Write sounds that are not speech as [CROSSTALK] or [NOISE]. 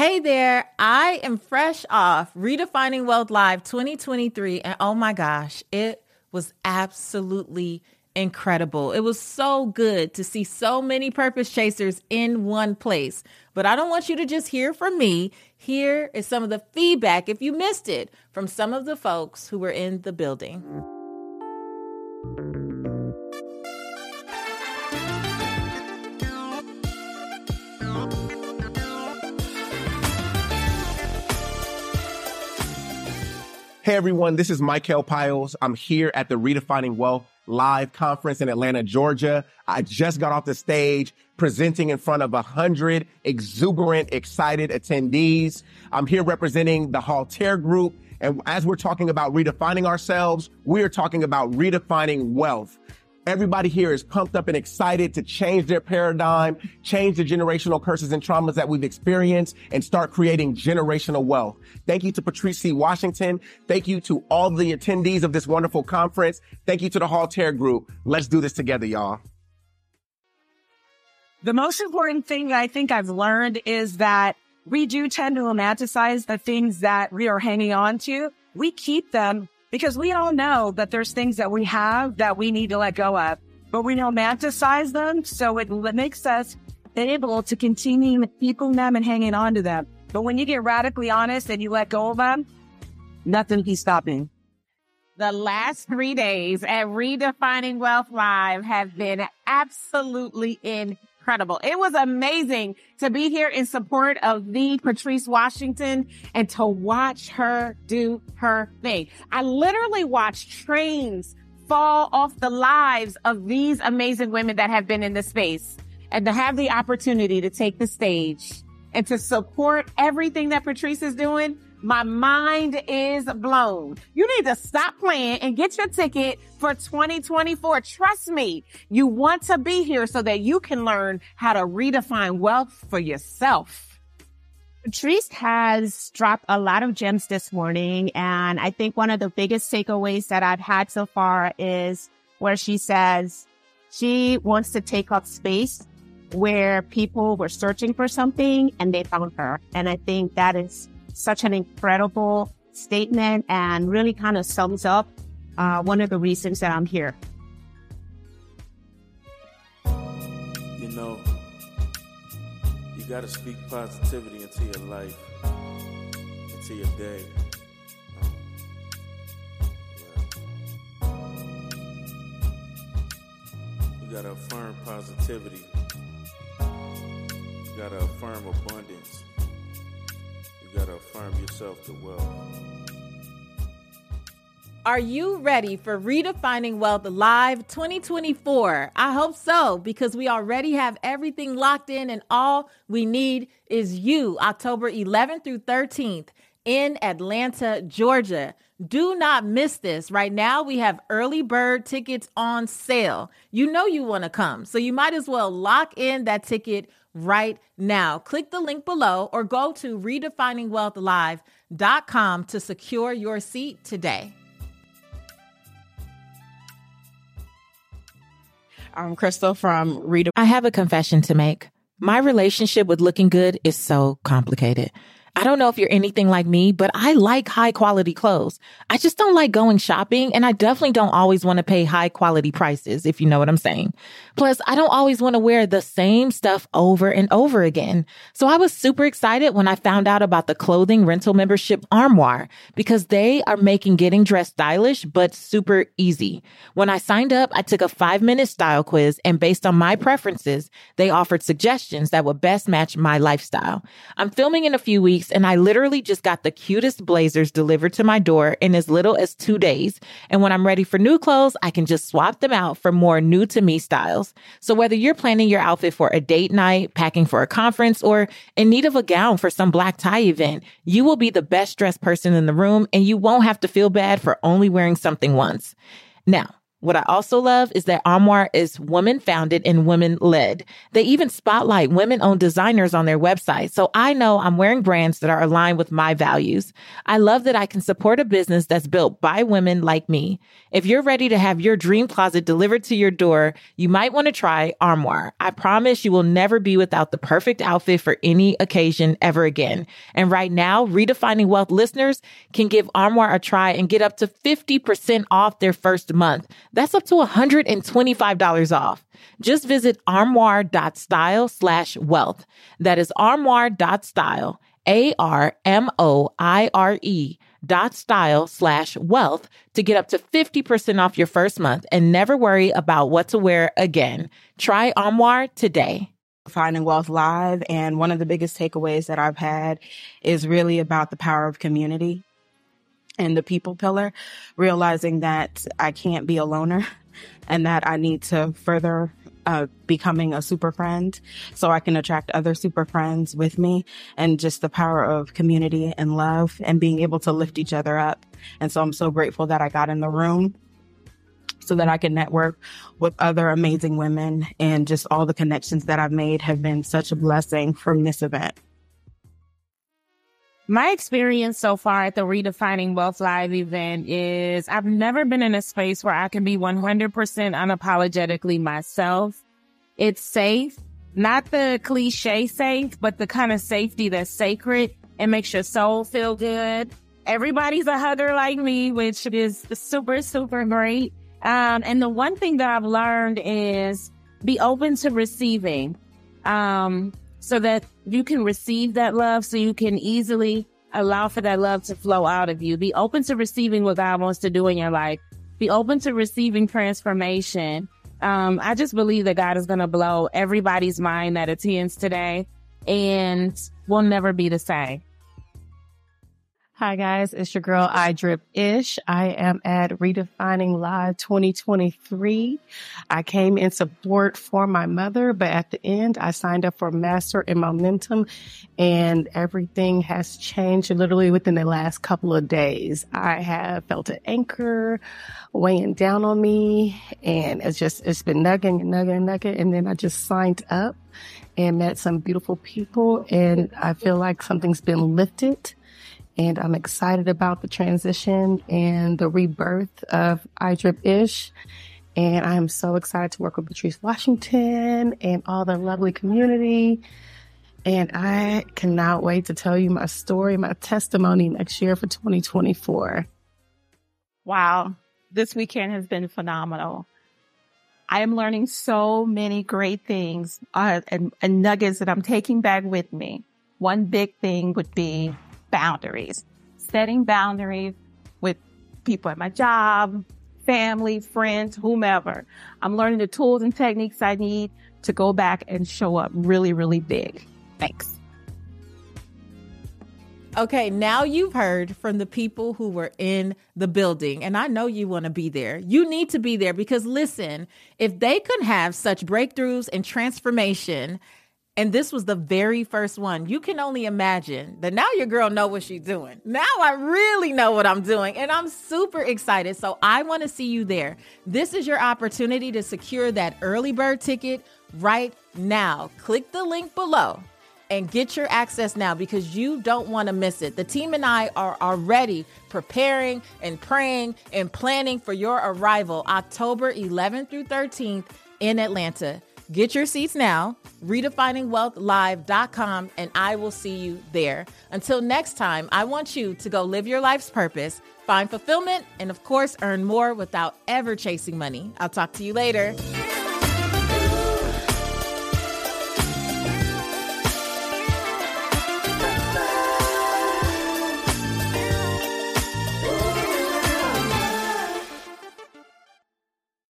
Hey there, I am fresh off Redefining Wealth Live 2023, and oh my gosh, it was absolutely incredible. It was so good to see so many purpose chasers in one place. But I don't want you to just hear from me. Here is some of the feedback, if you missed it, from some of the folks who were in the building. Hey everyone, this is Michael Piles. I'm here at the Redefining Wealth live conference in Atlanta, Georgia. I just got off the stage presenting in front of a hundred exuberant, excited attendees. I'm here representing the Halter Group. And as we're talking about redefining ourselves, we are talking about redefining wealth. Everybody here is pumped up and excited to change their paradigm, change the generational curses and traumas that we've experienced, and start creating generational wealth. Thank you to Patrice C. Washington. Thank you to all the attendees of this wonderful conference. Thank you to the Halter Group. Let's do this together, y'all. The most important thing I think I've learned is that we do tend to romanticize the things that we are hanging on to. We keep them because we all know that there's things that we have that we need to let go of, but we romanticize them. So it makes us able to continue keeping them and hanging on to them. But when you get radically honest and you let go of them, nothing can stop. The last three days at Redefining Wealth Live have been absolutely in incredible. It was amazing to be here in support of the Patrice Washington and to watch her do her thing. I literally watched trains fall off the lives of these amazing women that have been in the space and to have the opportunity to take the stage and to support everything that Patrice is doing my mind is blown. You need to stop playing and get your ticket for 2024. Trust me, you want to be here so that you can learn how to redefine wealth for yourself. Patrice has dropped a lot of gems this morning. And I think one of the biggest takeaways that I've had so far is where she says she wants to take up space where people were searching for something and they found her. And I think that is such an incredible statement and really kind of sums up uh, one of the reasons that I'm here. You know, you got to speak positivity into your life, into your day. You got to affirm positivity. You got to affirm abundance affirm yourself to wealth. Are you ready for Redefining Wealth Live 2024? I hope so because we already have everything locked in and all we need is you October 11th through 13th in Atlanta, Georgia. Do not miss this. Right now, we have early bird tickets on sale. You know you want to come, so you might as well lock in that ticket right now. Click the link below or go to redefiningwealthlive.com to secure your seat today. I'm Crystal from Read. I have a confession to make. My relationship with looking good is so complicated. I don't know if you're anything like me, but I like high quality clothes. I just don't like going shopping and I definitely don't always want to pay high quality prices, if you know what I'm saying. Plus, I don't always want to wear the same stuff over and over again. So I was super excited when I found out about the clothing rental membership Armoire because they are making getting dressed stylish, but super easy. When I signed up, I took a five minute style quiz and based on my preferences, they offered suggestions that would best match my lifestyle. I'm filming in a few weeks weeks and I literally just got the cutest blazers delivered to my door in as little as two days. And when I'm ready for new clothes, I can just swap them out for more new to me styles. So whether you're planning your outfit for a date night, packing for a conference, or in need of a gown for some black tie event, you will be the best dressed person in the room and you won't have to feel bad for only wearing something once. Now, What I also love is that Armoire is woman founded and women led. They even spotlight women owned designers on their website. So I know I'm wearing brands that are aligned with my values. I love that I can support a business that's built by women like me. If you're ready to have your dream closet delivered to your door, you might want to try Armoire. I promise you will never be without the perfect outfit for any occasion ever again. And right now, Redefining Wealth listeners can give Armoire a try and get up to 50% off their first month. That's up to $125 off. Just visit armoire.style slash wealth. That is armoire.style, A-R-M-O-I-R-E dot style slash wealth to get up to 50% off your first month and never worry about what to wear again. Try Armoire today. Finding Wealth Live. And one of the biggest takeaways that I've had is really about the power of community and the people pillar, realizing that I can't be a loner [LAUGHS] and that I need to further uh, becoming a super friend so I can attract other super friends with me and just the power of community and love and being able to lift each other up. And so I'm so grateful that I got in the room so that I can network with other amazing women and just all the connections that I've made have been such a blessing from this event. My experience so far at the Redefining Wealth Live event is I've never been in a space where I can be 100% unapologetically myself. It's safe, not the cliche safe, but the kind of safety that's sacred and makes your soul feel good. Everybody's a hugger like me, which is super, super great. Um, and the one thing that I've learned is be open to receiving. Um, so that you can receive that love so you can easily allow for that love to flow out of you. Be open to receiving what God wants to do in your life. Be open to receiving transformation. Um, I just believe that God is going to blow everybody's mind that attends today and we'll never be the same. Hi guys, it's your girl I Drip Ish. I am at Redefining Live 2023. I came in support for my mother, but at the end I signed up for Master in Momentum and everything has changed literally within the last couple of days. I have felt an anchor weighing down on me and it's just, it's been nugging and nugging and nugging. And then I just signed up and met some beautiful people and I feel like something's been lifted and I'm excited about the transition and the rebirth of iDrip Ish. And I'm so excited to work with Patrice Washington and all the lovely community. And I cannot wait to tell you my story, my testimony next year for 2024. Wow. This weekend has been phenomenal. I am learning so many great things uh, and, and nuggets that I'm taking back with me. One big thing would be boundaries, setting boundaries with people at my job, family, friends, whomever. I'm learning the tools and techniques I need to go back and show up really, really big. Thanks. Okay, now you've heard from the people who were in the building, and I know you want to be there. You need to be there because listen, if they could have such breakthroughs and transformation and this was the very first one. You can only imagine that now your girl know what she's doing. Now I really know what I'm doing and I'm super excited. So I want to see you there. This is your opportunity to secure that early bird ticket right now. Click the link below and get your access now because you don't want to miss it. The team and I are already preparing and praying and planning for your arrival October 11th through 13th in Atlanta. Get your seats now, redefiningwealthlive.com, and I will see you there. Until next time, I want you to go live your life's purpose, find fulfillment, and of course, earn more without ever chasing money. I'll talk to you later.